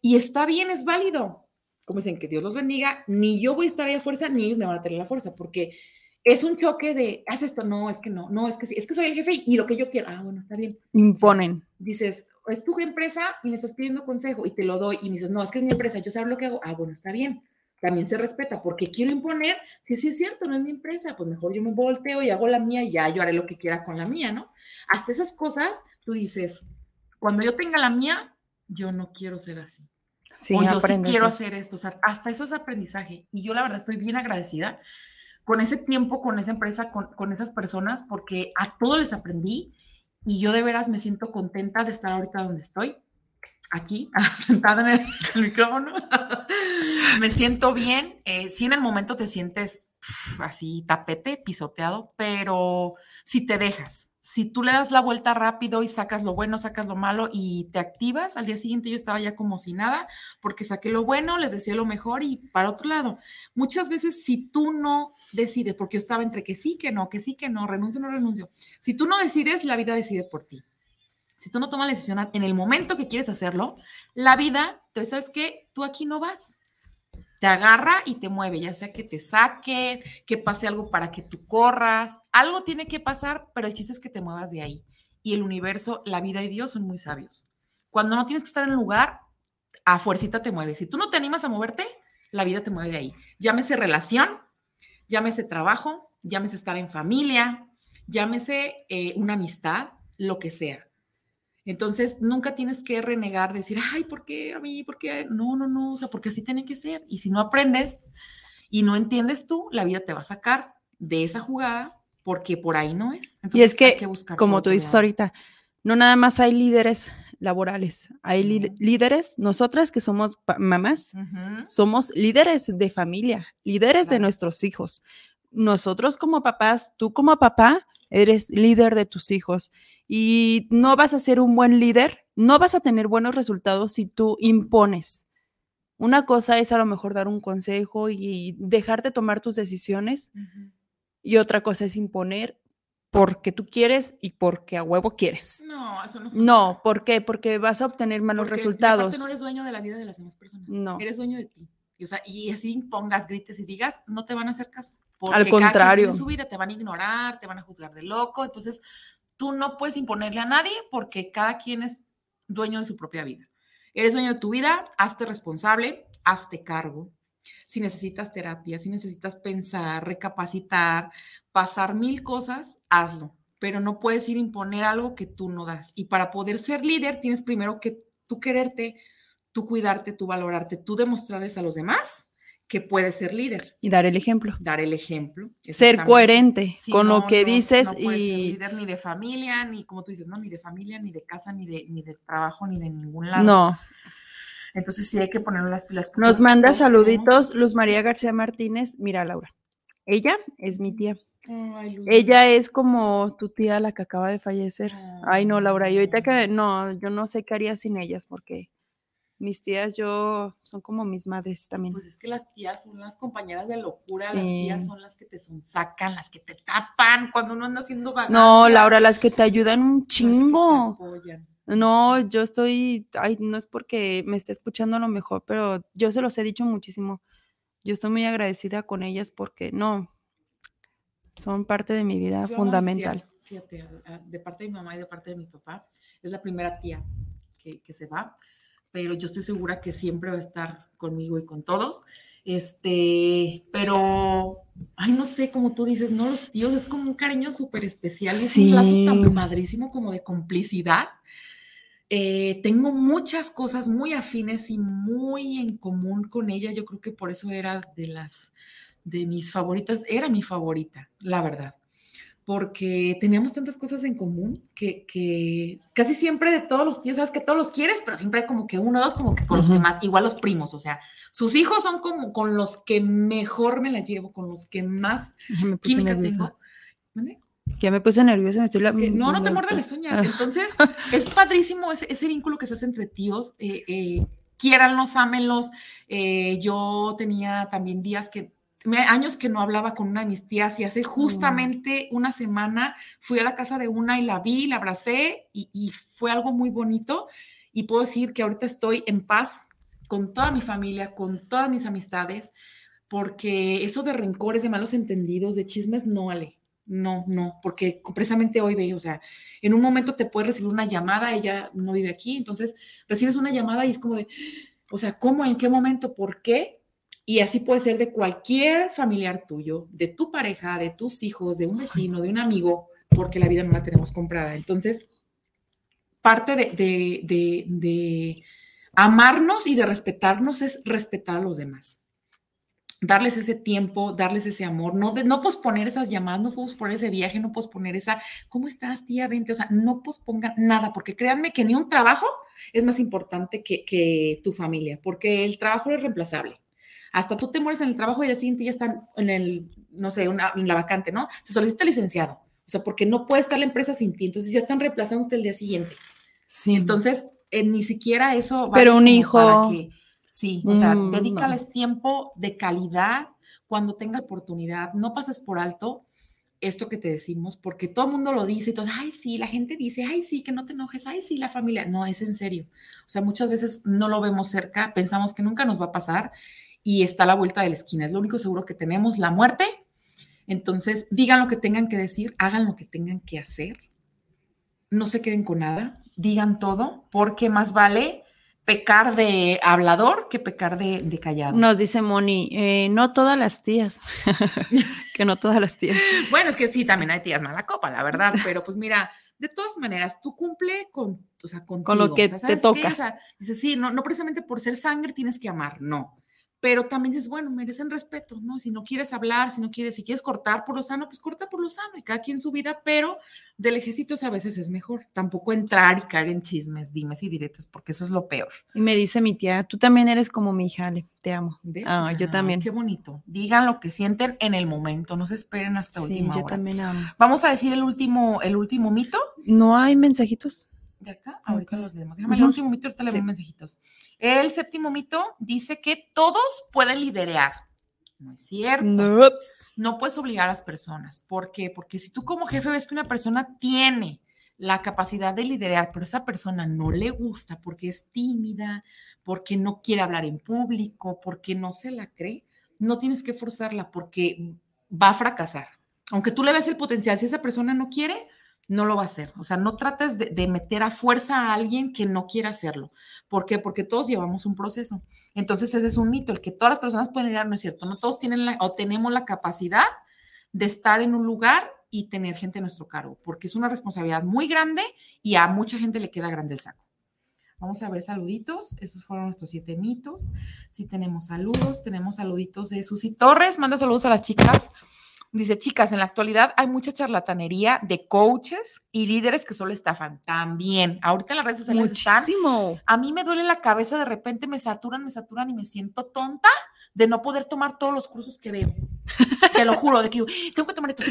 y está bien, es válido. Como dicen, que Dios los bendiga, ni yo voy a estar ahí a fuerza, ni ellos me van a tener la fuerza, porque es un choque de, haz esto, no, es que no, no, es que sí, es que soy el jefe y lo que yo quiero, ah, bueno, está bien. Imponen. Dices, es tu empresa y me estás pidiendo consejo y te lo doy y me dices, no, es que es mi empresa, yo sé lo que hago, ah, bueno, está bien. También se respeta, porque quiero imponer, si sí es cierto, no es mi empresa, pues mejor yo me volteo y hago la mía y ya yo haré lo que quiera con la mía, ¿no? Hasta esas cosas, tú dices, cuando yo tenga la mía, yo no quiero ser así Sí, o yo sí quiero hacer esto. O sea, hasta eso es aprendizaje. Y yo la verdad estoy bien agradecida con ese tiempo, con esa empresa, con, con esas personas, porque a todos les aprendí y yo de veras me siento contenta de estar ahorita donde estoy, aquí, sentada en el micrófono. me siento bien. Eh, sí, en el momento te sientes así tapete, pisoteado, pero si te dejas, si tú le das la vuelta rápido y sacas lo bueno, sacas lo malo y te activas, al día siguiente yo estaba ya como si nada, porque saqué lo bueno, les decía lo mejor y para otro lado. Muchas veces si tú no decides, porque yo estaba entre que sí, que no, que sí, que no, renuncio, no renuncio, si tú no decides, la vida decide por ti. Si tú no tomas la decisión en el momento que quieres hacerlo, la vida, entonces, ¿sabes qué? Tú aquí no vas. Te agarra y te mueve, ya sea que te saquen, que pase algo para que tú corras. Algo tiene que pasar, pero el chiste es que te muevas de ahí. Y el universo, la vida y Dios son muy sabios. Cuando no tienes que estar en lugar, a fuercita te mueves. Si tú no te animas a moverte, la vida te mueve de ahí. Llámese relación, llámese trabajo, llámese estar en familia, llámese eh, una amistad, lo que sea. Entonces, nunca tienes que renegar, decir, ay, ¿por qué a mí? ¿Por qué? No, no, no, o sea, porque así tiene que ser. Y si no aprendes y no entiendes tú, la vida te va a sacar de esa jugada porque por ahí no es. Y es hay que, buscar como tú dices ahorita, no nada más hay líderes laborales, hay líderes, nosotras que somos mamás, somos líderes de familia, líderes de nuestros hijos. Nosotros como papás, tú como papá, eres líder de tus hijos y no vas a ser un buen líder, no vas a tener buenos resultados si tú impones. Una cosa es a lo mejor dar un consejo y dejarte tomar tus decisiones y otra cosa es imponer porque tú quieres y porque a huevo quieres. No, eso no. No, ¿por qué? Porque vas a obtener malos Porque, resultados. no eres dueño de la vida de las demás personas. No. Eres dueño de ti. Y, o sea, y así pongas, grites y digas, no te van a hacer caso. Porque Al cada quien contrario. tiene su vida, te van a ignorar, te van a juzgar de loco. Entonces, tú no puedes imponerle a nadie porque cada quien es dueño de su propia vida. Eres dueño de tu vida, hazte responsable, hazte cargo. Si necesitas terapia, si necesitas pensar, recapacitar, pasar mil cosas, hazlo. Pero no puedes ir a imponer algo que tú no das. Y para poder ser líder, tienes primero que tú quererte, tú cuidarte, tú valorarte, tú demostrarles a los demás que puedes ser líder, Y dar el ejemplo. dar el ejemplo. Ser coherente Sí, con no, lo que no, dices no puedes ser líder ni de familia, ni como tú dices, no, ni de familia, ni de casa, ni de, ni de trabajo, ni de ningún lado. no, Entonces sí hay que ponerle las pilas. Nos manda saluditos Luz María García Martínez. Mira, Laura. Ella es mi tía. Ella es como tu tía la que acaba de fallecer. Ay, no, Laura. Y ahorita que no, yo no sé qué haría sin ellas porque mis tías, yo, son como mis madres también. Pues es que las tías son las compañeras de locura, las tías son las que te sacan, las que te tapan cuando uno anda haciendo vagancias. No, Laura, las que te ayudan un chingo. No, yo estoy, ay, no es porque me esté escuchando a lo mejor, pero yo se los he dicho muchísimo. Yo estoy muy agradecida con ellas porque no, son parte de mi vida fundamental. fíjate, de parte de mi mamá y de parte de mi papá, es la primera tía que, que se va pero yo estoy segura que siempre va a estar conmigo y con todos. Este, pero, ay, no sé, como tú dices, no, los tíos es como un cariño súper especial, es un lazo tan padrísimo como de complicidad. Eh, tengo muchas cosas muy afines y muy en común con ella. Yo creo que por eso era de las de mis favoritas, era mi favorita, la verdad porque teníamos tantas cosas en común que, casi siempre de todos los tíos, sabes que todos los quieres, pero siempre hay como que uno o dos, como que con los que más, igual los primos, o sea, sus hijos son como con los que mejor me la llevo, con los que más química tengo. Que me puse nerviosa, me estoy la... No, no te muerdas las uñas. Entonces, es padrísimo ese, ese, vínculo que se hace entre tíos. Eh, eh, quiéranlos, ámenlos. Eh, yo tenía también días que años que no hablaba con una de mis tías y hace mm. justamente una semana fui a la casa de una y la vi, la abracé y, fue algo muy bonito y puedo decir que ahorita estoy en paz con toda mi familia, con todas mis amistades, porque eso de rencores, de malos entendidos, de chismes, no vale. No, no, porque precisamente hoy veo, o sea, en un momento te puede recibir una llamada, ella no vive aquí, entonces recibes una llamada y es como de, o sea, ¿cómo? ¿En qué momento? ¿Por qué? Y así puede ser de cualquier familiar tuyo, de tu pareja, de tus hijos, de un vecino, de un amigo, porque la vida no la tenemos comprada. Entonces, parte de, amarnos y de respetarnos es respetar a los demás. Darles ese tiempo, darles ese amor, no, no posponer esas llamadas, no posponer ese viaje, no posponer esa, ¿cómo estás, tía? Vente, o sea, no pospongan nada, porque créanme que ni un trabajo es más importante que, que tu familia, porque el trabajo es reemplazable hasta tú te mueres en el trabajo y al siguiente ya están en el, no sé, una, en la vacante, ¿no? Se solicita licenciado, o sea, porque no puede estar la empresa sin ti, entonces ya están reemplazándote el día siguiente. Sí. Entonces, eh, ni siquiera eso. Pero un hijo. sí, o sea, mm, dedícales tiempo de calidad cuando tengas oportunidad, no pases por alto esto que te decimos, porque todo el mundo lo dice y todo, ay, sí, la gente dice, ay, sí, que no te enojes, ay, sí, la familia. No, es en serio. O sea, muchas veces no lo vemos cerca, pensamos que nunca nos va a pasar y está a la vuelta de la esquina. Es lo único seguro que tenemos, la muerte. Entonces, digan lo que tengan que decir, hagan lo que tengan que hacer. No se queden con nada, digan todo, porque más vale pecar de hablador que pecar de, callado. Nos dice Moni, eh, no todas las tías, que no todas las tías. Bueno, es que sí, también hay tías mala copa, la verdad, pero pues mira, de todas maneras, tú cumple con, o sea, con lo que te toca. O dice, sí, no, no precisamente por ser sangre tienes que amar, no pero también es bueno, merecen respeto, ¿no? Si no quieres hablar, si no quieres, si quieres cortar por lo sano, pues corta por lo sano y cada quien su vida, pero del ejército a veces es mejor. Tampoco entrar y caer en chismes, dimes y diretes, porque eso es lo peor. Y me dice mi tía, tú también eres como mi hija, Ale, te amo. Ah, yo también. Qué bonito. Digan lo que sienten en el momento, no se esperen hasta sí, última yo también amo. Vamos a decir el último, el último mito. No hay mensajitos de acá, ahorita los leemos. Déjame el último mito, ahorita leemos mensajitos. El séptimo mito dice que todos pueden liderar. No es cierto. No. no puedes obligar a las personas. ¿Por qué? Porque si tú como jefe ves que una persona tiene la capacidad de liderar, pero esa persona no le gusta porque es tímida, porque no quiere hablar en público, porque no se la cree, no tienes que forzarla porque va a fracasar. Aunque tú le ves el potencial, si esa persona no quiere, no lo va a hacer. O sea, no trates de, meter a fuerza a alguien que no quiera hacerlo. ¿Por qué? Porque todos llevamos un proceso. Entonces, ese es un mito. El que todas las personas pueden ir, no es cierto. No todos tienen la, o tenemos la capacidad de estar en un lugar y tener gente a nuestro cargo, porque es una responsabilidad muy grande y a mucha gente le queda grande el saco. Vamos a ver saluditos. Esos fueron nuestros siete mitos. Sí tenemos saludos. Tenemos saluditos de Susi Torres. Manda saludos a las chicas Dice, chicas, en la actualidad hay mucha charlatanería de coaches y líderes que solo estafan. También, ahorita en las redes sociales están. Muchísimo. A mí me duele la cabeza, de repente me saturan, me saturan y me siento tonta de no poder tomar todos los cursos que veo. Te lo juro, de que tengo que tomar esto,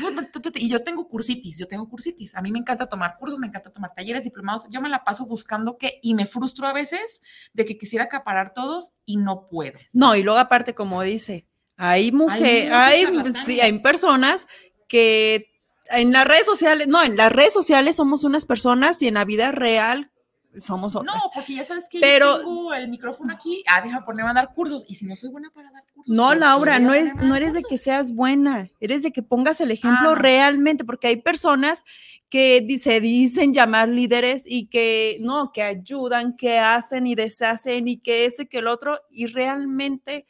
y yo tengo cursitis, yo tengo cursitis. A mí me encanta tomar cursos, me encanta tomar talleres, diplomados. Yo me la paso buscando que, y me frustro a veces de que quisiera acaparar todos y no puedo. No, y luego aparte, como dice, hay mujeres, hay, sí, hay personas que en las redes sociales, no, en las redes sociales somos unas personas y en la vida real somos No, otras. porque ya sabes que Pero- yo tengo el micrófono aquí, ah, déjame ponerme a dar cursos. Y si no soy buena para dar cursos. No, ¿por qué Laura, no es, no eres de que seas buena, eres de que pongas el ejemplo Ah, no. realmente, porque hay personas que se dicen llamar líderes y que no, que ayudan, que hacen y deshacen y que esto y que el otro, y realmente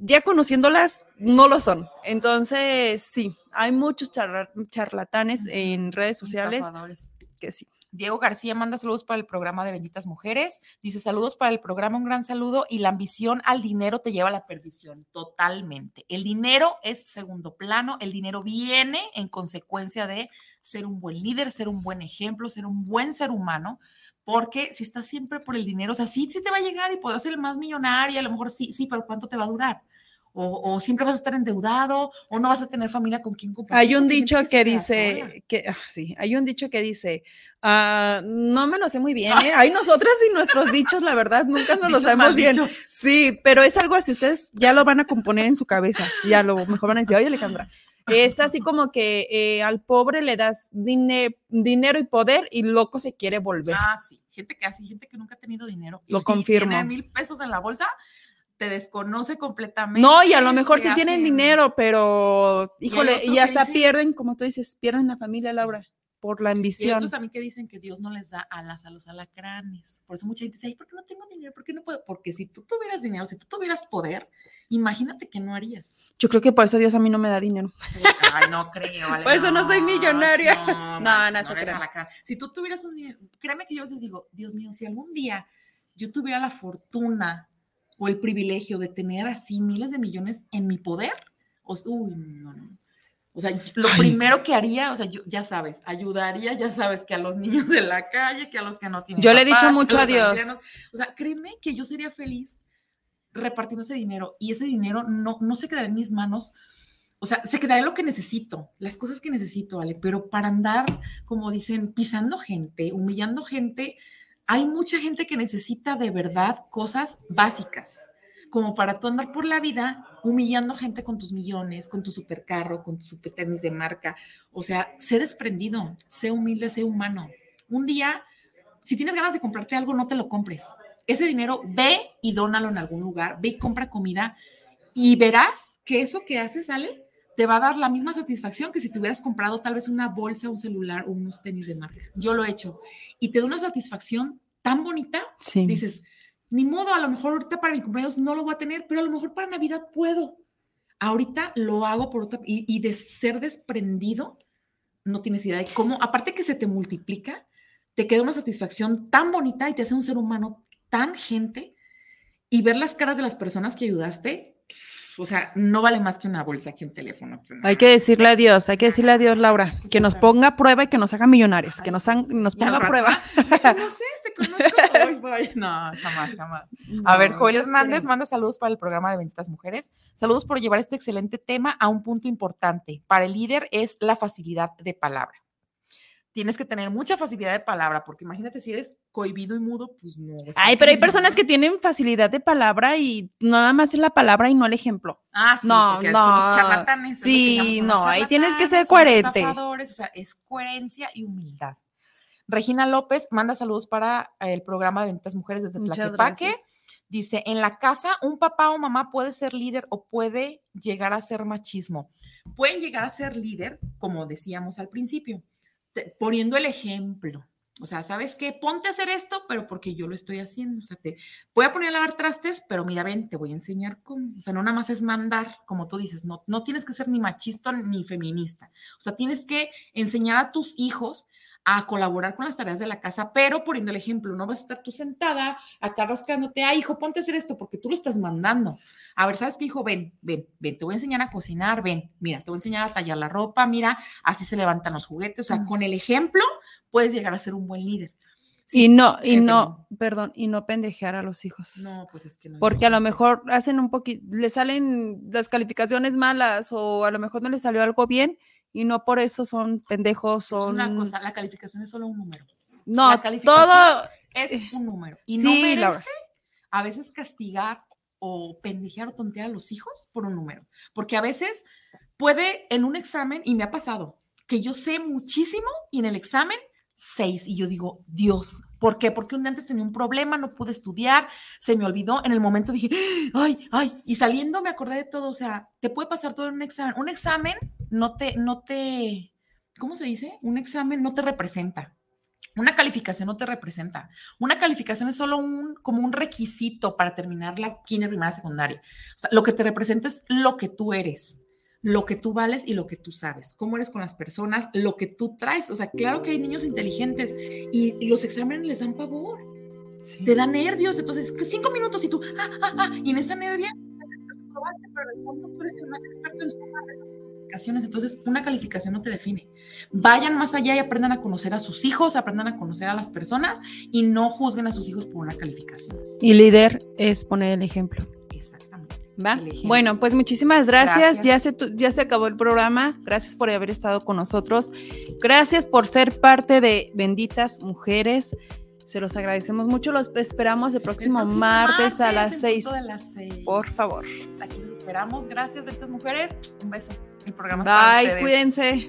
ya conociéndolas no lo son. Entonces, sí, hay muchos charla- charlatanes en redes sociales que sí. Diego García manda saludos para el programa de Benditas Mujeres. Dice saludos para el programa, un gran saludo. Y la ambición al dinero te lleva a la perdición, totalmente. El dinero es segundo plano, el dinero viene en consecuencia de ser un buen líder, ser un buen ejemplo, ser un buen ser humano. Porque si estás siempre por el dinero, o sea, sí, sí te va a llegar y podrás ser el más millonario, a lo mejor sí, sí, pero ¿cuánto te va a durar? O, o siempre vas a estar endeudado, o no vas a tener familia con quien compartir. Hay un dicho que queda dice, sola. que, ah, sí, hay un dicho que dice, ah, no me lo sé muy bien, ¿eh? Hay nosotras y nuestros dichos, la verdad, nunca nos lo Dichos sabemos bien. maldichos. Sí, pero es algo así, ustedes ya lo van a componer en su cabeza, ya lo mejor van a decir, oye Alejandra, es así como que eh, al pobre le das dine- dinero y poder y loco se quiere volver. Ah, sí. Gente que así, gente que nunca ha tenido dinero. Lo y confirmo. Tiene mil pesos en la bolsa, te desconoce completamente. No, y a lo mejor sí tienen dinero, pero Y híjole, y que hasta dice- pierden, como tú dices, pierden la familia. Laura, por la Y ambición. otros también que dicen que Dios no les da alas a los alacranes. Por eso mucha gente dice, ay, ¿por qué no tengo dinero? ¿Por qué no puedo? Porque si tú tuvieras dinero, si tú tuvieras poder, imagínate que no harías. Yo creo que por eso Dios a mí no me da dinero. Ay, no creo. Por eso no soy millonaria. No, No, no crea. alacrán. Si tú tuvieras un dinero, créeme que yo a veces digo, Dios mío, si algún día yo tuviera la fortuna o el privilegio de tener así miles de millones en mi poder, o, uy, no, no. O sea, lo primero que haría, o sea, yo, ya sabes, ayudaría, ya sabes, que a los niños de la calle, que a los que no tienen Yo le he papás, dicho mucho a Dios. ancianos. O sea, créeme que yo sería feliz repartiendo ese dinero y ese dinero no, no se quedaría en mis manos. O sea, se quedaría lo que necesito, las cosas que necesito, Ale, pero para andar, como dicen, pisando gente, humillando gente, hay mucha gente que necesita de verdad cosas básicas, como para tú andar por la vida humillando gente con tus millones, con tu supercarro, con tus super tenis de marca. O sea, sé desprendido, sé humilde, sé humano. Un día, si tienes ganas de comprarte algo, no te lo compres. Ese dinero ve y dónalo en algún lugar, ve y compra comida y verás que eso que haces, Ale, te va a dar la misma satisfacción que si te hubieras comprado tal vez una bolsa, un celular o unos tenis de marca. Yo lo he hecho y te da una satisfacción tan bonita, Sí. dices, ni modo, a lo mejor ahorita para mi cumpleaños no lo voy a tener, pero a lo mejor para Navidad puedo. Ahorita lo hago por otra, y, y de ser desprendido, no tienes idea de cómo, aparte que se te multiplica, te queda una satisfacción tan bonita y te hace un ser humano tan gente y ver las caras de las personas que ayudaste, o sea, no vale más que una bolsa, que un teléfono. que una- Hay que decirle a Dios, hay que decirle a Dios, Laura, que nos ponga a prueba y que nos haga millonarios, que nos, han- nos ponga a prueba. "Ay, No sé, te conozco. Ay, voy". No, jamás, jamás. A ver, No, Joel Hernández manda saludos para el programa de Benditas Mujeres. Saludos por llevar este excelente tema a un punto importante. Para el líder es la facilidad de palabra. Tienes que tener mucha facilidad de palabra, porque imagínate si eres cohibido y mudo, pues no. Ay, pero hay personas que tienen facilidad de palabra y nada más es la palabra y no el ejemplo. Ah, sí, No, porque no. charlatanes. que Sí, no, ahí tienes que ser coherente. o sea, es coherencia y humildad. Regina López manda saludos para el programa de Benditas Mujeres desde Tlaquepaque. Dice, en la casa un papá o mamá puede ser líder o puede llegar a ser machismo. Pueden llegar a ser líder, como decíamos al principio, poniendo el ejemplo. O sea, ¿sabes qué? Ponte a hacer esto, pero porque yo lo estoy haciendo. O sea, te voy a poner a lavar trastes, pero mira, ven, te voy a enseñar cómo. O sea, no nada más es mandar, como tú dices, no, no tienes que ser ni machista ni feminista. O sea, tienes que enseñar a tus hijos a colaborar con las tareas de la casa, pero poniendo el ejemplo, no vas a estar tú sentada acá rascándote, ah, hijo, ponte a hacer esto porque tú lo estás mandando. A ver, ¿sabes qué, hijo? Ven, ven, ven, te voy a enseñar a cocinar, ven, mira, te voy a enseñar a tallar la ropa, mira, así se levantan los juguetes. O sea, con el ejemplo puedes llegar a ser un buen líder. y no, y no, perdón, y no pendejear a los hijos. No, pues es que no. Porque a lo mejor hacen un poquito, le salen las calificaciones malas o a lo mejor no les salió algo bien y no por eso son pendejos, son... Es una cosa, la calificación es solo un número. No, todo es un número. Y no merece a veces castigar o pendejear o tontear a los hijos por un número. Porque a veces puede en un examen, y me ha pasado, que yo sé muchísimo y en el examen seis. Y yo digo, Dios, ¿por qué? Porque un día antes tenía un problema, no pude estudiar, se me olvidó. En el momento dije, ay, ay, y saliendo me acordé de todo. O sea, te puede pasar todo en un examen. Un examen no te, no te, ¿cómo se dice? Un examen no te representa. Una calificación no te representa. Una calificación es solo un, como un requisito para terminar la kinder, primaria, secundaria. O sea, lo que te representa es lo que tú eres, lo que tú vales y lo que tú sabes. Cómo eres con las personas, lo que tú traes. O sea, claro que hay niños inteligentes y, los exámenes les dan pavor. Te dan nervios. Entonces, cinco minutos y tú, ah, ah, ah, y en esa nervia, pero en el fondo tú eres el más experto en su entonces una calificación no te define. Vayan más allá y aprendan a conocer a sus hijos, aprendan a conocer a las personas y no juzguen a sus hijos por una calificación. Y líder es poner el ejemplo. Exactamente. ¿Va? Bueno, pues muchísimas gracias. Ya, se, ya se acabó el programa. Gracias por haber estado con nosotros. Gracias por ser parte de Benditas Mujeres. Se los agradecemos mucho. Los esperamos el próximo, martes, a las 6. Por favor. Aquí esperamos. Gracias, Benditas Mujeres. Un beso. El programa Bye, cuídense.